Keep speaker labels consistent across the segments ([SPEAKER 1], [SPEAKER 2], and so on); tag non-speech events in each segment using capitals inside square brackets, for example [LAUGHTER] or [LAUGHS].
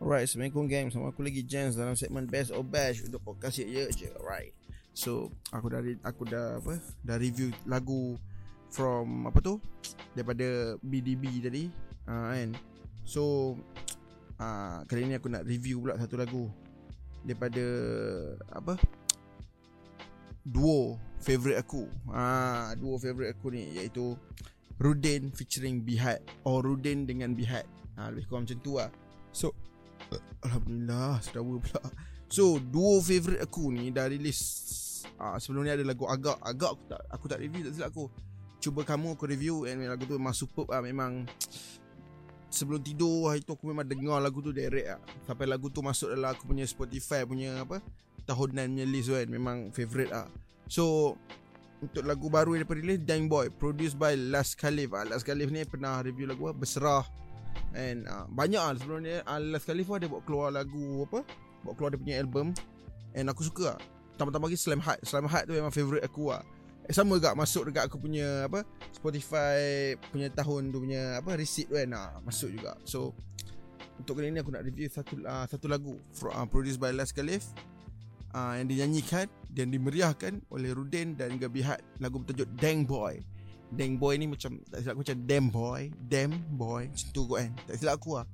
[SPEAKER 1] Alright, Assalamualaikum gang. Sama aku lagi Jens dalam segmen Best of Bash Untuk podcast ye je Alright. So, aku dah aku dah apa Dah review lagu From apa tu? Daripada BDB tadi uh, kan? So uh, Kali ni aku nak review pula satu lagu Daripada Apa? Duo Favorite aku. Uh, Duo favorite aku ni Iaitu Rudin featuring Bihad Or Rudin dengan Bihad uh, Lebih kurang macam tu lah. So Alhamdulillah. Sedawa pula. So Duo favourite aku ni Dah release uh, Sebelum ni ada lagu Agak. Agak aku tak Aku tak review Tak silap aku. Cuba kamu aku review. And lagu tu memang superb lah. Memang Sebelum tidur Hari tu aku memang dengar lagu tu Direct lah. Sampai lagu tu masuk dalam Aku punya Spotify Punya apa Tahunan punya list kan. Memang favourite lah. So Untuk lagu baru yang dapat release Dying Boy Produced by Last Khalif. Ah, Last Khalif ni pernah review lagu Berserah And uh, banyak lah sebelum ni uh, Last Khalifa dia buat keluar lagu apa Buat keluar dia punya album. And aku suka lah. Tambah-tambah lagi Slam Heart Slam Heart tu memang favourite aku lah. Eh, Sama juga masuk dekat aku punya apa Spotify punya tahun tu punya apa Receipt tu kan. Uh, Masuk juga. So Untuk kali ni aku nak review satu uh, satu lagu. From, uh, Produced by Last Khalif. Uh, Yang dinyanyikan Dan dimeriahkan oleh Rudin dan Gabihat Lagu bertajuk Dang Boy Dang boy ni macam Tak silap aku macam Damn boy Damn boy. Macam tu kot kan. Tak silap aku lah.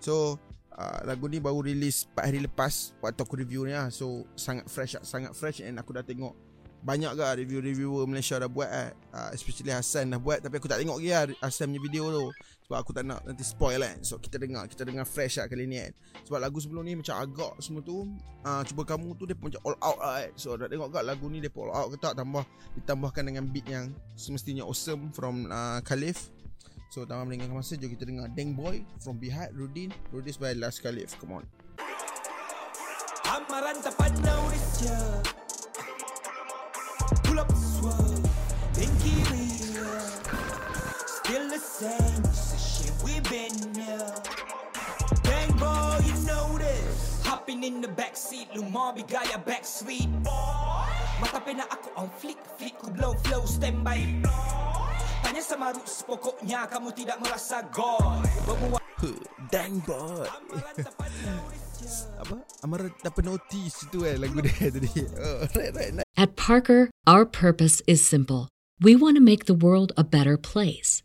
[SPEAKER 1] So uh, Lagu ni baru release 4 hari lepas Waktu aku review ni lah. So sangat fresh lah. Sangat fresh And aku dah tengok banyak ke review-reviewer Malaysia dah buat eh. Uh, especially Hassan dah buat Tapi aku tak tengok lagi lah Hassan punya video tu. Sebab aku tak nak nanti spoil kan So kita dengar Kita dengar fresh lah kali ni kan Sebab lagu sebelum ni macam agak semua tu uh, Cuba kamu tu dia macam all out lah kan So dah tengok kat lagu ni dia all out ke tak Tambah Ditambahkan dengan beat yang Semestinya awesome From uh, Khalif. So tanpa meninggalkan masa Jom kita dengar Deng Boy From Bihad Rudin. Rudis by Last Khalif Come on. Amaran tak pandang pull Still the same, it's the shit we been here. Bang boy, you know this. Hopping in the backseat, Lumari gaya backstreet. Mata pena aku on flick, flick ku blow flow standby. Tanya sama roots, pokoknya kamu tidak merasa goy. Bermuat Dang boy Apa? Amar dapat notice tu eh lagu dia [LAUGHS] tadi. Oh, right, right, right.
[SPEAKER 2] At Parker, our purpose is simple. We want to make the world a better place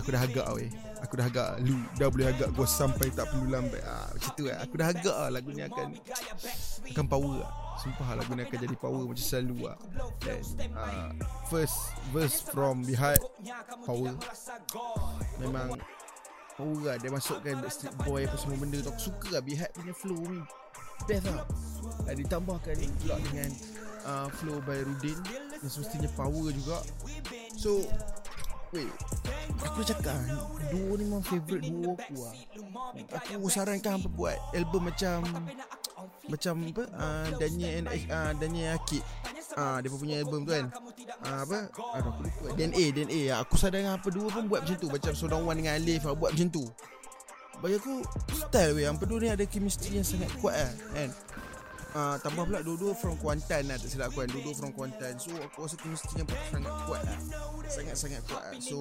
[SPEAKER 1] Aku dah agak weh. Aku dah agak Lu dah boleh agak Gua sampai tak perlu lambat. Ah, Macam tu lah Aku dah agak lah Lagu ni akan Akan power lah. Sumpah lagu ni akan jadi power Macam selalu lah. Dan uh, First Verse from behind Power. Memang Power lah Dia masukkan Backstreet Boy Apa semua benda tu. Aku suka lah Behind punya flow ni. Best lah. Dan ditambahkan pula dengan uh, Flow by Rudin yang semestinya power juga. So Aku cakap Duo ni memang favourite duo aku lah Aku sarankan hampa buat? Album macam Macam apa? Uh, Daniel and uh, Daniel Akid Ah, uh, dia punya album tu kan? Uh, Apa? Aduh aku lupa. DNA DNA Aku sarankan apa dua pun buat macam tu. Macam Sodong Wan dengan Alif Buat macam tu. Bagi aku Style weh. Hampa dua ni ada chemistry yang sangat kuat lah Kan uh, tambah pula dua-dua from Kuantan lah tak silap aku kan. Dua-dua from Kuantan. So aku rasa chemistry yang sangat kuat lah. Sangat-sangat kuat lah. So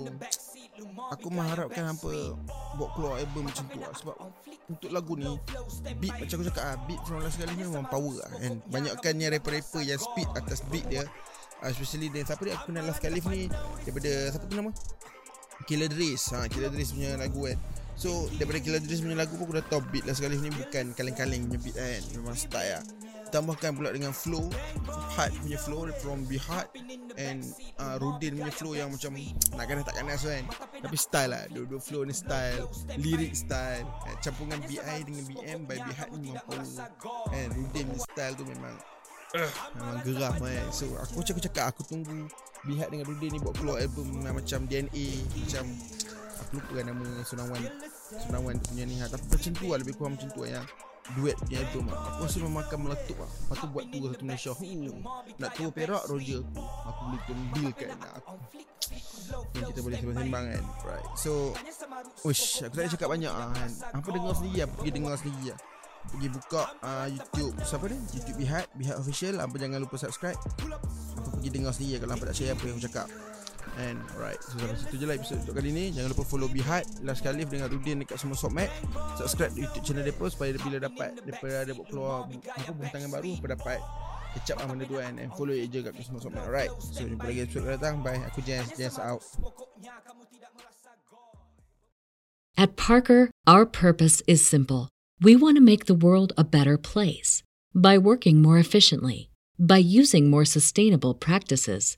[SPEAKER 1] aku mengharapkan hampa buat keluar album macam tu lah. Sebab untuk lagu ni beat macam aku cakap lah beat from last kali ni memang power lah and banyakkan yang rapper-rapper yang speed atas beat dia. Uh, especially dia siapa dia aku kenal last kali ni? Daripada siapa tu nama? Killer Dres ha, Killer Dres punya lagu kan. So daripada Killer Dreams punya lagu pun aku dah tahu beat lah sekali ni bukan kaleng-kaleng punya beat kan. Memang style lah Tambahkan pula dengan flow. Hard punya flow from Be Hard And uh, Rudin punya flow yang macam Nak kena tak kena kan. Tapi style lah. Dua-dua flow ni style. Lirik style. Eh, Campuran BI dengan BM By Be Hard ni memang power. And Rudin punya style tu memang uh, Memang geram kan So aku macam aku cakap Aku tunggu Be Hard dengan Rudin ni Buat keluar album Macam DNA Macam Aku lupa kan nama Sunawan. Sunawan tu punya ni. Ha. Tapi macam tu lah Lebih kurang macam tu lah yang Duet punya album lah Aku rasa memang akan meletup lah Lepas tu buat tour satu Malaysia. Hu, Nak tour Perak Roger. Aku Aku boleh ambil kan aku yang kita boleh sembang-sembang kan. Right. So Uish Aku tak cakap banyak lah kan. Apa dengar sendiri lah Pergi dengar sendiri lah Pergi buka uh, YouTube. Siapa ni? YouTube Bihat Bihat Official. Apa jangan lupa subscribe. Aku pergi dengar sendiri lah Kalau apa tak share apa yang aku cakap And right So sampai situ je lah untuk kali ni Jangan lupa follow Behind Last dengan Rudin dekat semua softmat eh. Subscribe YouTube channel Depa Supaya bila dapat ada buat keluar Apa baru dapat Kecap lah benda tu kan. And follow je kat semua softmat eh. Alright So jumpa lagi datang. Bye Aku Jens. Jens out.
[SPEAKER 2] At Parker, our purpose is simple. We want to make the world a better place by working more efficiently, by using more sustainable practices